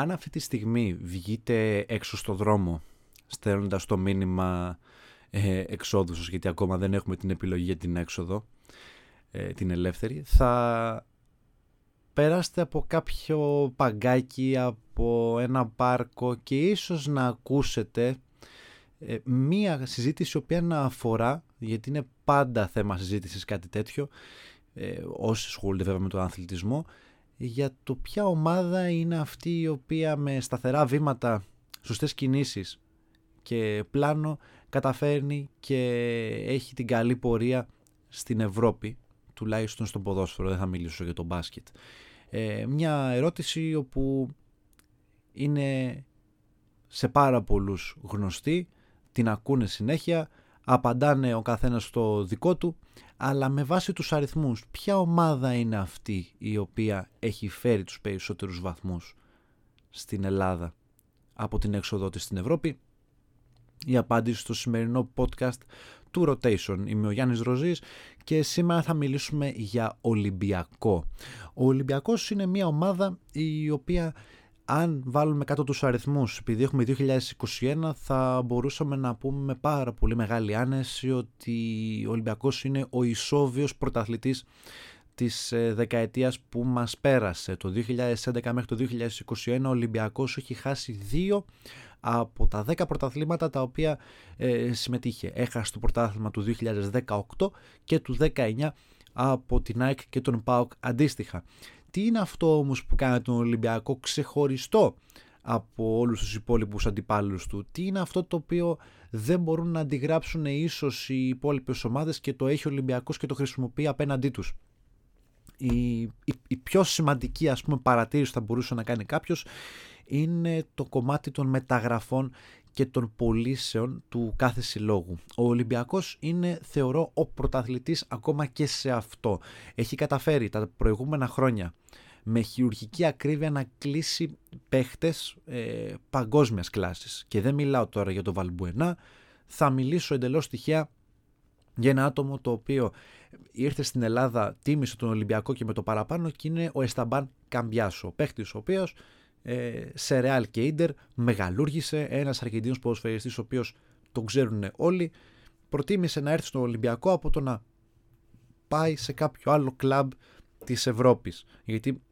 αν αυτή τη στιγμή βγείτε έξω στο δρόμο στέλνοντας το μήνυμα ε, εξόδου σας, γιατί ακόμα δεν έχουμε την επιλογή για την έξοδο, ε, την ελεύθερη, θα περάσετε από κάποιο παγκάκι, από ένα πάρκο και ίσως να ακούσετε ε, μία συζήτηση η οποία να αφορά, γιατί είναι πάντα θέμα συζήτησης κάτι τέτοιο, ε, όσοι ασχολούνται βέβαια με τον αθλητισμό, για το ποια ομάδα είναι αυτή η οποία με σταθερά βήματα, σωστές κινήσεις και πλάνο καταφέρνει και έχει την καλή πορεία στην Ευρώπη, τουλάχιστον στον ποδόσφαιρο, δεν θα μιλήσω για τον μπάσκετ. Ε, μια ερώτηση όπου είναι σε πάρα πολλούς γνωστή, την ακούνε συνέχεια, απαντάνε ο καθένας στο δικό του, αλλά με βάση τους αριθμούς, ποια ομάδα είναι αυτή η οποία έχει φέρει τους περισσότερους βαθμούς στην Ελλάδα από την έξοδό της στην Ευρώπη; Η απάντηση στο σημερινό podcast του Rotation. Είμαι ο Γιάννης Ροζής και σήμερα θα μιλήσουμε για Ολυμπιακό. Ο Ολυμπιακός είναι μια ομάδα η οποία αν βάλουμε κάτω τους αριθμούς, επειδή έχουμε 2021, θα μπορούσαμε να πούμε με πάρα πολύ μεγάλη άνεση ότι ο Ολυμπιακός είναι ο ισόβιος πρωταθλητής της ε, δεκαετίας που μας πέρασε. Το 2011 μέχρι το 2021 ο Ολυμπιακός έχει χάσει δύο από τα 10 πρωταθλήματα τα οποία ε, συμμετείχε. Έχασε το πρωτάθλημα του 2018 και του 2019 από την ΑΕΚ και τον ΠΑΟΚ αντίστοιχα. Τι είναι αυτό όμως που κάνει τον Ολυμπιακό ξεχωριστό από όλους τους υπόλοιπους αντιπάλους του; Τι είναι αυτό το οποίο δεν μπορούν να αντιγράψουν ίσως οι υπόλοιπες ομάδες και το έχει ο Ολυμπιακός και το χρησιμοποιεί απέναντί τους; Η, η, πιο σημαντική ας πούμε παρατήρηση που θα μπορούσε να κάνει κάποιος είναι το κομμάτι των μεταγραφών και των πωλήσεων του κάθε συλλόγου. Ο Ολυμπιακός είναι θεωρώ ο πρωταθλητής ακόμα και σε αυτό. Έχει καταφέρει τα προηγούμενα χρόνια με χειρουργική ακρίβεια να κλείσει παίχτες ε, παγκόσμιας κλάσης. Και δεν μιλάω τώρα για τον Βαλμπουενά, θα μιλήσω εντελώς τυχαία για ένα άτομο το οποίο ήρθε στην Ελλάδα, τίμησε τον Ολυμπιακό και με το παραπάνω και είναι ο Εσταμπάν Καμπιάσο, ο παίχτης ο οποίος ε, σε Ρεάλ και Ίντερ, μεγαλούργησε ένας Αργεντίνος ποδοσφαιριστής ο οποίος τον ξέρουν όλοι, προτίμησε να έρθει στον Ολυμπιακό από το να πάει σε κάποιο άλλο κλαμπ της Ευρώπης. Γιατί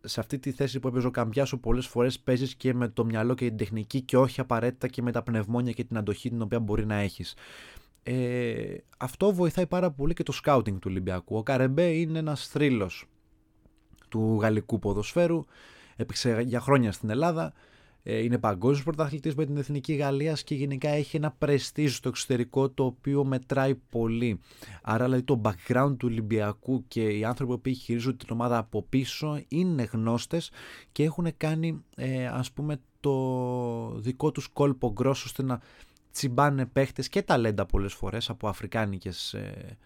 σε αυτή τη θέση που έπαιζε ο Καμπιάσο πολλές φορές παίζεις και με το μυαλό και την τεχνική και όχι απαραίτητα και με τα πνευμόνια και την αντοχή την οποία μπορεί να έχεις. Ε, αυτό βοηθάει πάρα πολύ και το σκάουτινγκ του Ολυμπιακού. Ο Καρεμπέ είναι ένας θρύλος του γαλλικού ποδοσφαίρου έπαιξε για χρόνια στην Ελλάδα. Ε, είναι παγκόσμιος πρωταθλητής με την Εθνική Γαλλίας και γενικά έχει ένα πρεστίζ στο εξωτερικό το οποίο μετράει πολύ. Άρα, δηλαδή, το background του Ολυμπιακού και οι άνθρωποι που χειρίζονται την ομάδα από πίσω είναι γνώστες και έχουν κάνει, ε, ας πούμε, το δικό τους κόλπο γκρόσο ώστε να τσιμπάνε παίχτες και ταλέντα πολλές φορές από αφρικάνικες ε,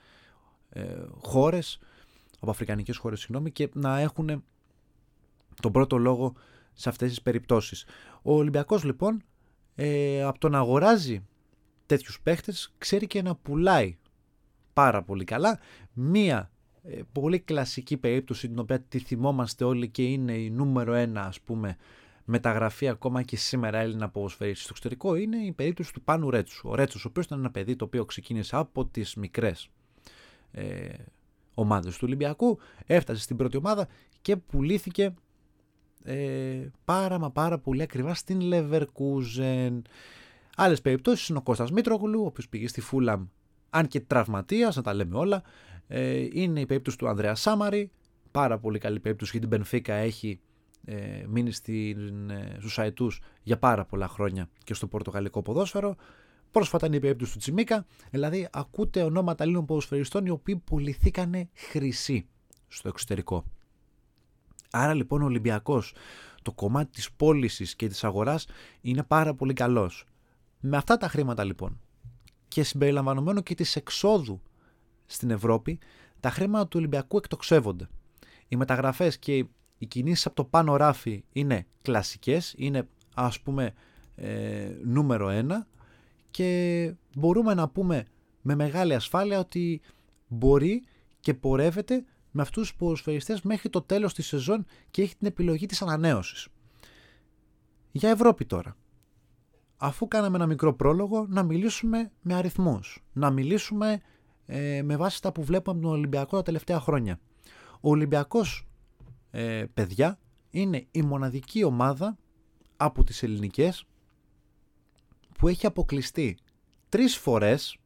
ε, χώρες από αφρικανικές χώρες συγγνώμη και να έχουν τον πρώτο λόγο σε αυτές τις περιπτώσεις. Ο Ολυμπιακός λοιπόν ε, από το να αγοράζει τέτοιους παίχτες ξέρει και να πουλάει πάρα πολύ καλά. Μία ε, πολύ κλασική περίπτωση την οποία τη θυμόμαστε όλοι και είναι η νούμερο ένα ας πούμε μεταγραφή ακόμα και σήμερα Έλληνα ποδοσφαιριστής στο εξωτερικό είναι η περίπτωση του Πάνου Ρέτσου. Ο Ρέτσος ο οποίος ήταν ένα παιδί το οποίο ξεκίνησε από τις μικρές ε, ομάδες του Ολυμπιακού έφτασε στην πρώτη ομάδα και πουλήθηκε ε, πάρα μα πάρα πολύ ακριβά στην Leverkusen. Άλλες περιπτώσεις είναι ο Κώστας Μήτρογλου, ο οποίος πήγε στη Φούλαμ αν και τραυματίας, να τα λέμε όλα. Ε, είναι η περίπτωση του Ανδρέα Σάμαρη, πάρα πολύ καλή περίπτωση γιατί την Μπενφίκα έχει ε, μείνει στην, ε, στους αετούς για πάρα πολλά χρόνια και στο πορτογαλικό ποδόσφαιρο. Πρόσφατα είναι η περίπτωση του Τσιμίκα, δηλαδή ακούτε ονόματα Ελλήνων ποδοσφαιριστών οι οποίοι πουληθήκανε χρυσή στο εξωτερικό. Άρα λοιπόν ο Ολυμπιακός το κομμάτι της πώλησης και της αγοράς είναι πάρα πολύ καλός. Με αυτά τα χρήματα λοιπόν και συμπεριλαμβανομένου και της εξόδου στην Ευρώπη, τα χρήματα του Ολυμπιακού εκτοξεύονται. Οι μεταγραφές και οι κινήσεις από το πάνω ράφι είναι κλασικές, είναι ας πούμε ε, νούμερο ένα και μπορούμε να πούμε με μεγάλη ασφάλεια ότι μπορεί και πορεύεται με αυτούς τους ποδοσφαιριστές μέχρι το τέλος της σεζόν και έχει την επιλογή της ανανέωσης. Για Ευρώπη τώρα. Αφού κάναμε ένα μικρό πρόλογο, να μιλήσουμε με αριθμούς. Να μιλήσουμε ε, με βάση τα που βλέπουμε από τον Ολυμπιακό τα τελευταία χρόνια. Ο Ολυμπιακός, ε, παιδιά, είναι η μοναδική ομάδα από τις ελληνικές που έχει αποκλειστεί τρεις φορές,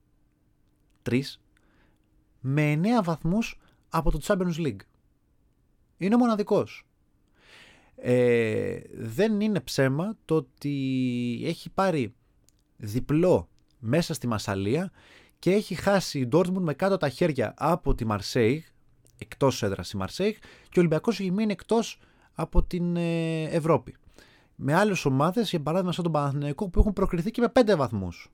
τρεις, με εννέα βαθμούς από το Champions League. Είναι μοναδικός. Ε, δεν είναι ψέμα το ότι έχει πάρει διπλό μέσα στη Μασαλία και έχει χάσει η Dortmund με κάτω τα χέρια από τη Μαρσέιγ, εκτός έδρας η Μαρσέιγ και ο Ολυμπιακός έχει μείνει εκτός από την ε, Ευρώπη. Με άλλες ομάδες, για παράδειγμα σαν τον Παναθηναϊκό που έχουν προκριθεί και με 5 βαθμούς.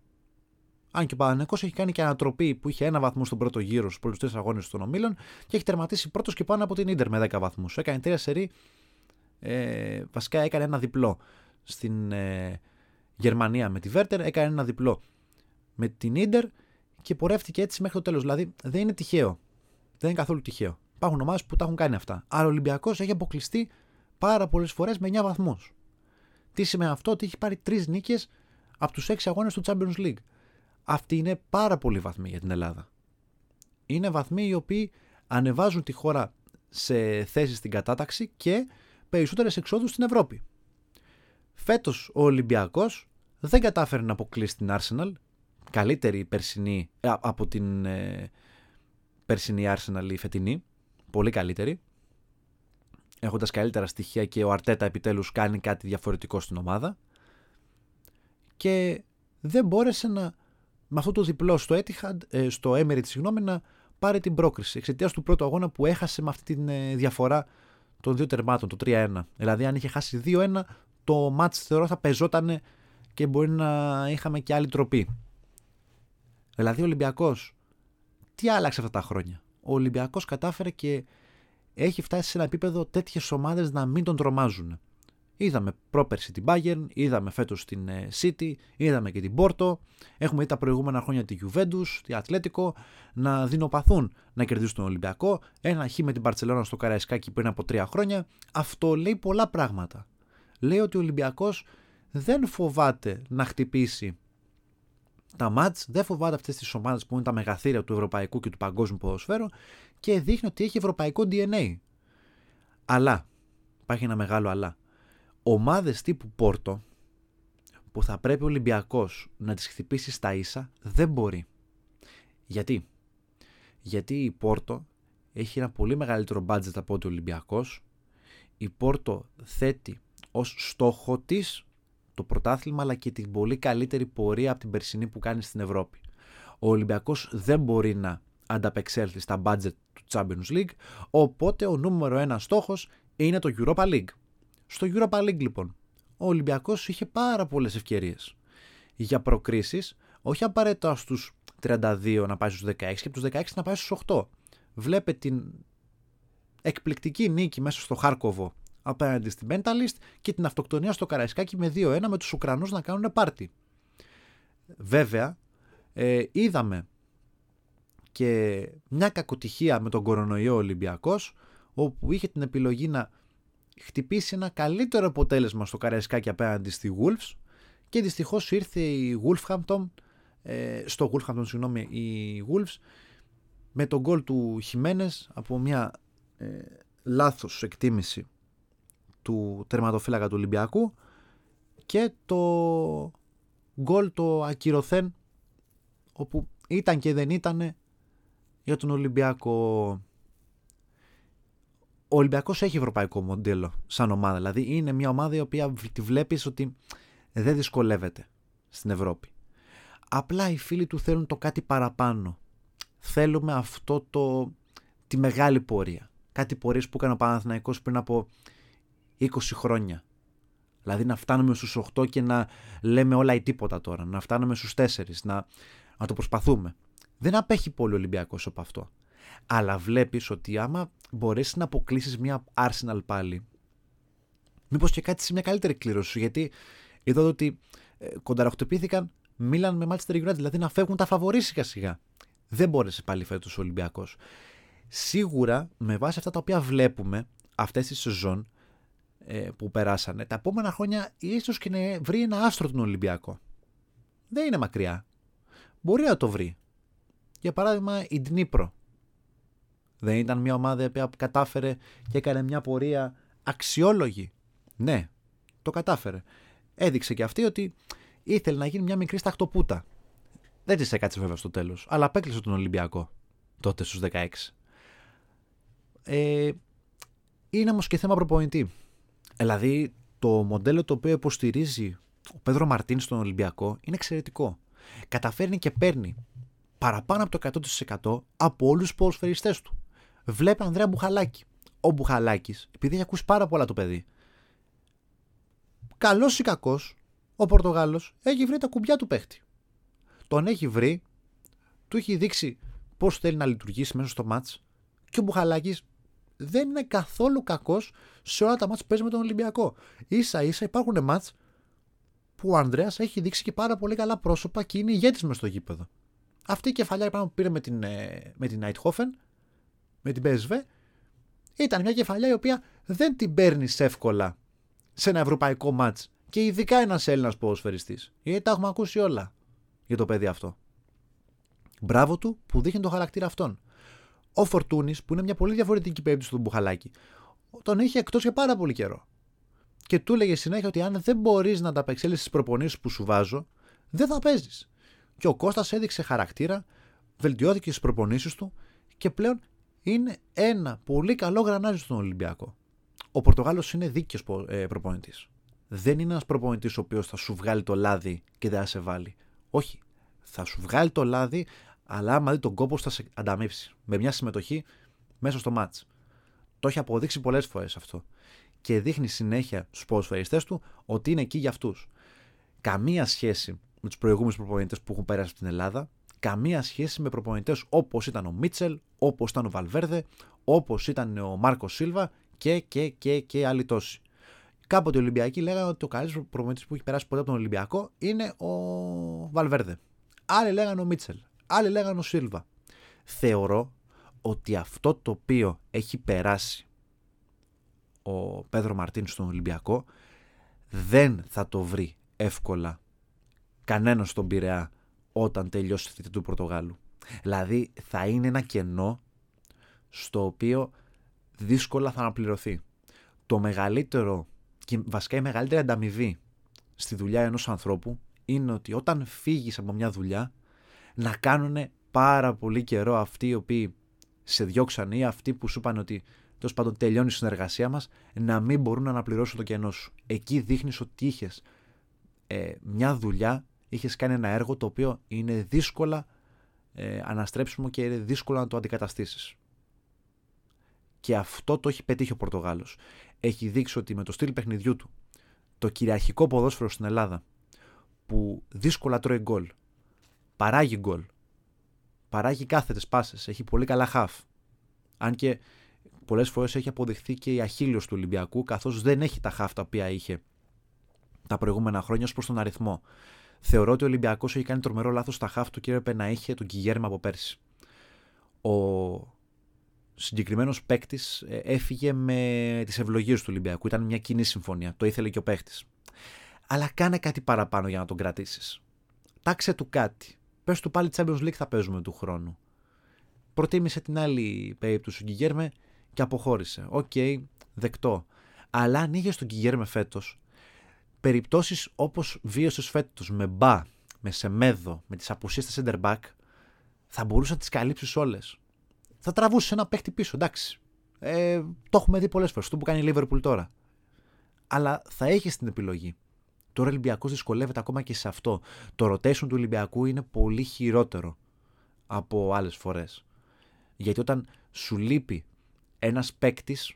Αν και ο Παναθηναϊκός έχει κάνει και ανατροπή που είχε ένα βαθμό στον πρώτο γύρο στους πρώτου τρεις αγώνες των ομίλων και έχει τερματίσει πρώτος και πάνω από την ντερ με 10 βαθμούς. Έκανε τρία σερή ε, βασικά έκανε ένα διπλό στην ε, Γερμανία με τη Βέρτερ, έκανε ένα διπλό με την Ίντερ και πορεύτηκε έτσι μέχρι το τέλος. Δηλαδή δεν είναι τυχαίο. Δεν είναι καθόλου τυχαίο. Υπάρχουν ομάδες που τα έχουν κάνει αυτά. Άρα ο Ολυμπιακός έχει αποκλειστεί πάρα πολλές φορές με 9 βαθμούς. Τι σημαίνει αυτό, ότι έχει πάρει τρεις νίκες από τους 6 αγώνες του Champions League. Αυτοί είναι πάρα πολλοί βαθμοί για την Ελλάδα. Είναι βαθμοί οι οποίοι ανεβάζουν τη χώρα σε θέση στην κατάταξη και περισσότερες εξόδους στην Ευρώπη. Φέτος ο Ολυμπιακός δεν κατάφερε να αποκλείσει την Arsenal. Καλύτερη περσινή, ε, από την ε, περσινή Arsenal η φετινή. Πολύ καλύτερη. Έχοντας καλύτερα στοιχεία και ο Αρτέτα επιτέλους κάνει κάτι διαφορετικό στην ομάδα. Και δεν μπόρεσε να με αυτό το διπλό στο Etihad, ε, στο Emirates συγγνώμη, να πάρει την πρόκριση εξαιτίας του πρώτου αγώνα που έχασε με αυτή τη ε, διαφορά των δύο τερμάτων, το 3-1. Δηλαδή, αν είχε χάσει 2-1, το μάτς θεωρώ θα πεζόταν και μπορεί να είχαμε και άλλη τροπή. Δηλαδή, ο Ολυμπιακός, τι άλλαξε αυτά τα χρόνια; Ο Ολυμπιακός κατάφερε και έχει φτάσει σε ένα επίπεδο τέτοιες ομάδες να μην τον τρομάζουν. Είδαμε πρόπερση την Bayern, είδαμε φέτος την ε, City, είδαμε και την Porto. Έχουμε δει τα προηγούμενα χρόνια τη Juventus, τη Ατλέτικο να δεινοπαθούν να κερδίσουν τον Ολυμπιακό. Ένα χ με την Παρσελόνα στο Καραϊσκάκι πριν από τρία χρόνια. Αυτό λέει πολλά πράγματα. Λέει ότι ο Ολυμπιακός δεν φοβάται να χτυπήσει τα μάτς, δεν φοβάται αυτές τις ομάδες που είναι τα μεγαθύρια του ευρωπαϊκού και του παγκόσμιου ποδοσφαίρου και δείχνει ότι έχει ευρωπαϊκό DNA. Αλλά, υπάρχει ένα μεγάλο αλλά ομάδες τύπου Πόρτο που θα πρέπει ο Ολυμπιακός να τις χτυπήσει στα ίσα δεν μπορεί. Γιατί; Γιατί η Πόρτο έχει ένα πολύ μεγαλύτερο budget από ότι ο Ολυμπιακός. Η Πόρτο θέτει ως στόχο της το πρωτάθλημα αλλά και την πολύ καλύτερη πορεία από την περσινή που κάνει στην Ευρώπη. Ο Ολυμπιακός δεν μπορεί να ανταπεξέλθει στα budget του Champions League οπότε ο νούμερο ένα στόχος είναι το Europa League. Στο Europa League λοιπόν, ο Ολυμπιακός είχε πάρα πολλές ευκαιρίες για προκρίσεις, όχι απαραίτητα στους 32 να πάει στους 16 και από τους 16 να πάει στους 8. Βλέπε την εκπληκτική νίκη μέσα στο Χάρκοβο απέναντι στην Mentalist και την αυτοκτονία στο Καραϊσκάκι με 2-1 με τους Ουκρανούς να κάνουν πάρτι. Βέβαια, ε, είδαμε και μια κακοτυχία με τον κορονοϊό Ολυμπιακός όπου είχε την επιλογή να χτυπήσει ένα καλύτερο αποτέλεσμα στο Καραϊσκάκι απέναντι στη Wolves και δυστυχώς ήρθε η Wolfhampton ε, στο Wolfhampton συγγνώμη η Wolves με τον γκολ του Χιμένες από μια ε, λάθος εκτίμηση του τερματοφύλακα του Ολυμπιακού και το γκολ το ακυρωθέν όπου ήταν και δεν ήταν για τον Ολυμπιακό ο Ολυμπιακός έχει ευρωπαϊκό μοντέλο σαν ομάδα. Δηλαδή είναι μια ομάδα η οποία τη βλέπεις ότι δεν δυσκολεύεται στην Ευρώπη. Απλά οι φίλοι του θέλουν το κάτι παραπάνω. Θέλουμε αυτό το, τη μεγάλη πορεία. Κάτι πορείες που έκανε ο Παναθηναϊκός πριν από 20 χρόνια. Δηλαδή να φτάνουμε στους 8 και να λέμε όλα ή τίποτα τώρα. Να φτάνουμε στους 4. Να, να το προσπαθούμε. Δεν απέχει πολύ ο Ολυμπιακός από αυτό. Αλλά βλέπεις ότι άμα μπορέσεις να αποκλείσεις μια Arsenal πάλι, μήπως και κάτι σε μια καλύτερη κλήρωση. Γιατί είδατε ότι ε, κονταραχτυπήθηκαν Μίλαν με Manchester United, δηλαδή να φεύγουν τα φαβορή σιγά σιγά. Δεν μπόρεσε πάλι φέτος ο Ολυμπιακός. Σίγουρα με βάση αυτά τα οποία βλέπουμε αυτές τις σεζόν, ε, που περάσανε, τα επόμενα χρόνια ίσως και να βρει ένα άστρο τον Ολυμπιακό. Δεν είναι μακριά. Μπορεί να το βρει. Για παράδειγμα, η Ντνίπρο. Δεν ήταν μια ομάδα που κατάφερε και έκανε μια πορεία αξιόλογη. Ναι, το κατάφερε. Έδειξε και αυτή ότι ήθελε να γίνει μια μικρή σταχτοπούτα. Δεν της έκατσε βέβαια στο τέλος, αλλά απέκλεισε τον Ολυμπιακό τότε στους 16. Ε, είναι όμως και θέμα προπονητή. Δηλαδή, το μοντέλο το οποίο υποστηρίζει ο Πέδρο Μαρτίν στον Ολυμπιακό είναι εξαιρετικό. Καταφέρνει και παίρνει παραπάνω από το 100% από όλους τους ποδοσφαιριστές του. Βλέπει Ανδρέα Μπουχαλάκη. Ο Μπουχαλάκης, επειδή έχει ακούσει πάρα πολλά το παιδί, καλός ή κακός, ο Πορτογάλος έχει βρει τα κουμπιά του παίχτη. Τον έχει βρει, του έχει δείξει πώς θέλει να λειτουργήσει μέσα στο μάτς και ο Μπουχαλάκης δεν είναι καθόλου κακός σε όλα τα μάτς που παίζει με τον Ολυμπιακό. σα ίσα υπάρχουν μάτς που ο Ανδρέας έχει δείξει και πάρα πολύ καλά πρόσωπα και είναι ηγέτης μες στο γήπεδο. Αυτή η κεφαλιά που πήρε με την, ε, με την Nighthofen, με την PSV, ήταν μια κεφαλιά η οποία δεν την παίρνεις εύκολα σε ένα ευρωπαϊκό μάτς. Και ειδικά ένας Έλληνας ποδοσφαιριστής. Γιατί τα έχουμε ακούσει όλα για το παιδί αυτό. Μπράβο του που δείχνει το χαρακτήρα αυτόν. Ο Φορτούνης, που είναι μια πολύ διαφορετική περίπτωση του Μπουχαλάκη, τον είχε εκτός για πάρα πολύ καιρό. Και του έλεγε συνέχεια ότι αν δεν μπορείς να ανταπεξέλθεις στις προπονήσεις που σου βάζω, δεν θα παίζεις. Και ο Κώστας έδειξε χαρακτήρα, βελτιώθηκε στις προπονήσεις του και πλέον είναι ένα πολύ καλό γρανάζι στον Ολυμπιακό. Ο Πορτογάλος είναι δίκαιος ε, προπονητής. Δεν είναι ένας προπονητής ο οποίος θα σου βγάλει το λάδι και δεν θα σε βάλει. Όχι. Θα σου βγάλει το λάδι, αλλά άμα δει τον κόπο θα σε ανταμείψει. Με μια συμμετοχή μέσα στο μάτς. Το έχει αποδείξει πολλές φορές αυτό. Και δείχνει συνέχεια στους ποδοσφαιριστές του ότι είναι εκεί για αυτούς. Καμία σχέση με τους προηγούμενους προπονητές που έχουν πέρασει στην Ελλάδα. Καμία σχέση με προπονητές όπως ήταν ο Μίτσελ, όπως ήταν ο Βαλβέρδε, όπως ήταν ο Μάρκο Σίλβα και, και, και, και άλλοι τόσοι. Κάποτε οι Ολυμπιακοί λέγανε ότι ο καλύτερος προπονητής που έχει περάσει ποτέ από τον Ολυμπιακό είναι ο Βαλβέρδε. Άλλοι λέγανε ο Μίτσελ. Άλλοι λέγανε ο Σίλβα. Θεωρώ ότι αυτό το οποίο έχει περάσει ο Πέδρο Μαρτίν στον Ολυμπιακό δεν θα το βρει εύκολα κανένας στον Πειραιά όταν τελειώσει η θητή του Πορτογάλου. Δηλαδή θα είναι ένα κενό στο οποίο δύσκολα θα αναπληρωθεί. Το μεγαλύτερο και βασικά η μεγαλύτερη ανταμοιβή στη δουλειά ενός ανθρώπου είναι ότι όταν φύγεις από μια δουλειά να κάνουν πάρα πολύ καιρό αυτοί οι οποίοι σε διώξαν ή αυτοί που σου είπαν ότι τέλος πάντων τελειώνει η συνεργασία μας να μην μπορούν να αναπληρώσουν το κενό σου. Εκεί δείχνεις ότι είχες ε, μια δουλειά, είχες κάνει ένα έργο το οποίο είναι δύσκολα ε, αναστρέψιμο και είναι δύσκολο να το αντικαταστήσεις. Και αυτό το έχει πετύχει ο Πορτογάλος. Έχει δείξει ότι με το στυλ παιχνιδιού του, το κυριαρχικό ποδόσφαιρο στην Ελλάδα, που δύσκολα τρώει γκολ, παράγει γκολ, παράγει κάθετες πάσες, έχει πολύ καλά χαφ. Αν και πολλές φορές έχει αποδειχθεί και η αχίλιος του Ολυμπιακού, καθώς δεν έχει τα χαφ τα οποία είχε τα προηγούμενα χρόνια ως προς τον αριθμό. Θεωρώ ότι ο Ολυμπιακός έχει κάνει τρομερό λάθος στα χαφ του και έπρεπε να είχε τον Κιγέρμα από πέρσι. Ο συγκεκριμένος παίκτης ε, έφυγε με τις ευλογίες του Ολυμπιακού. Ήταν μια κοινή συμφωνία. Το ήθελε και ο παίκτη. Αλλά κάνε κάτι παραπάνω για να τον κρατήσεις. Τάξε του κάτι. Πες του πάλι Champions League θα παίζουμε του χρόνου. Προτίμησε την άλλη περίπτωση του Γκιγιέρμε και αποχώρησε. OK, okay, δεκτό. Αλλά αν είχε τον Γκιγιέρμε φέτος, περιπτώσεις όπως βίωσες φέτος με Μπα, με Σεμέδο, με τις απουσίες στα center back, θα μπορούσε να τις καλύψεις όλες θα τραβούσε ένα παίχτη πίσω, εντάξει. Ε, το έχουμε δει πολλές φορές. Το που κάνει η Liverpool τώρα. Αλλά θα έχεις την επιλογή. Τώρα ο Ολυμπιακός δυσκολεύεται ακόμα και σε αυτό. Το rotation του Ολυμπιακού είναι πολύ χειρότερο από άλλες φορές. Γιατί όταν σου λείπει ένας παίκτης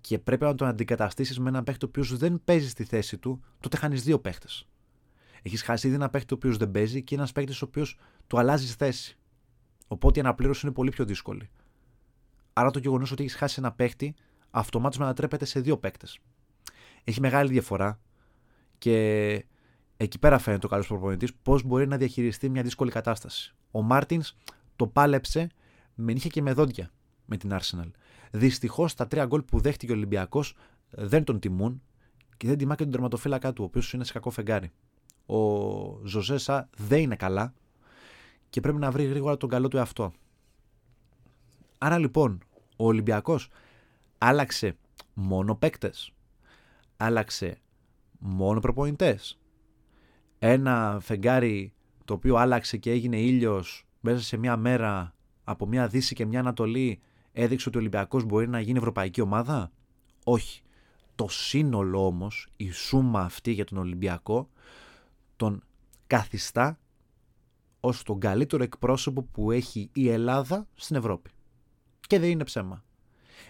και πρέπει να τον αντικαταστήσεις με έναν παίκτη ο οποίος δεν παίζει στη θέση του, τότε χάνεις δύο παίχτε. Έχεις χάσει ήδη ένα παίκτη ο οποίος δεν παίζει και ένας παίκτης ο οποίος του αλλάζει θέση. Οπότε η αναπλήρωση είναι πολύ πιο δύσκολη. Άρα το γεγονός ότι έχεις χάσει ένα παίχτη, αυτομάτως μετατρέπεται σε δύο παίκτες. Έχει μεγάλη διαφορά και εκεί πέρα φαίνεται ο καλός προπονητής πώς μπορεί να διαχειριστεί μια δύσκολη κατάσταση. Ο Μάρτινς το πάλεψε με νύχια και με δόντια με την Arsenal. Δυστυχώς τα τρία γκολ που δέχτηκε ο Ολυμπιακός δεν τον τιμούν και δεν τιμά και τον τερματοφύλακα του, ο οποίος είναι σε κακό φεγγάρι. Ο Ζωζέσα δεν είναι καλά και πρέπει να βρει γρήγορα τον καλό του εαυτό. Άρα λοιπόν, ο Ολυμπιακός άλλαξε μόνο παίκτες. Άλλαξε μόνο προπονητές. Ένα φεγγάρι το οποίο άλλαξε και έγινε ήλιος μέσα σε μια μέρα από μια Δύση και μια Ανατολή έδειξε ότι ο Ολυμπιακός μπορεί να γίνει ευρωπαϊκή ομάδα; Όχι. Το σύνολο όμως, η σούμα αυτή για τον Ολυμπιακό, τον καθιστά ως τον καλύτερο εκπρόσωπο που έχει η Ελλάδα στην Ευρώπη. Και δεν είναι ψέμα.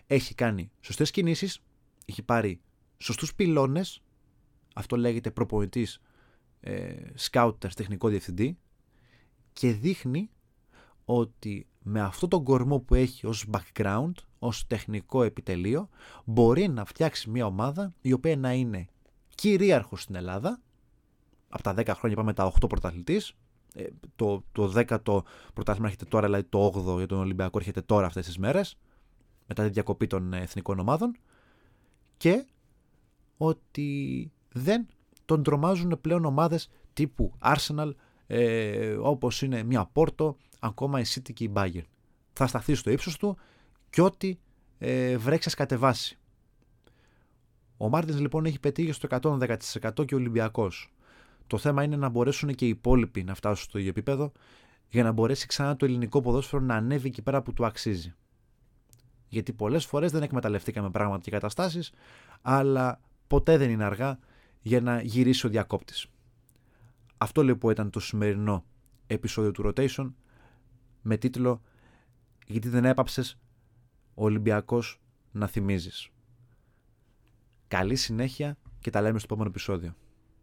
Έχει κάνει σωστές κινήσεις, έχει πάρει σωστούς πυλώνες, αυτό λέγεται προπονητής ε, σκάουτερ τεχνικό διευθυντή και δείχνει ότι με αυτό τον κορμό που έχει ως background, ως τεχνικό επιτελείο, μπορεί να φτιάξει μια ομάδα η οποία να είναι κυρίαρχος στην Ελλάδα, από τα 10 χρόνια πάμε τα 8 πρωταθλητής, ε, το, το 10ο πρωτάθλημα έρχεται τώρα, δηλαδή το 8ο για τον Ολυμπιακό έρχεται τώρα αυτές τις μέρες, μετά τη διακοπή των εθνικών ομάδων, και ότι δεν τον τρομάζουν πλέον ομάδες τύπου Arsenal, ε, όπως είναι μια Πόρτο, ακόμα η City και η Bayern. Θα σταθεί στο ύψος του και ό,τι ε, βρέξει κατεβάσει. Ο Μάρτινς λοιπόν έχει πετύχει στο 110% και ο Ολυμπιακός. Το θέμα είναι να μπορέσουν και οι υπόλοιποι να φτάσουν στο ίδιο επίπεδο για να μπορέσει ξανά το ελληνικό ποδόσφαιρο να ανέβει εκεί πέρα που του αξίζει. Γιατί πολλές φορές δεν εκμεταλλευτήκαμε πράγματα και καταστάσεις, αλλά ποτέ δεν είναι αργά για να γυρίσει ο διακόπτης. Αυτό λοιπόν ήταν το σημερινό επεισόδιο του Rotation με τίτλο «Γιατί δεν έπαψες ο Ολυμπιακός να θυμίζεις». Καλή συνέχεια και τα λέμε στο επόμενο επεισόδιο.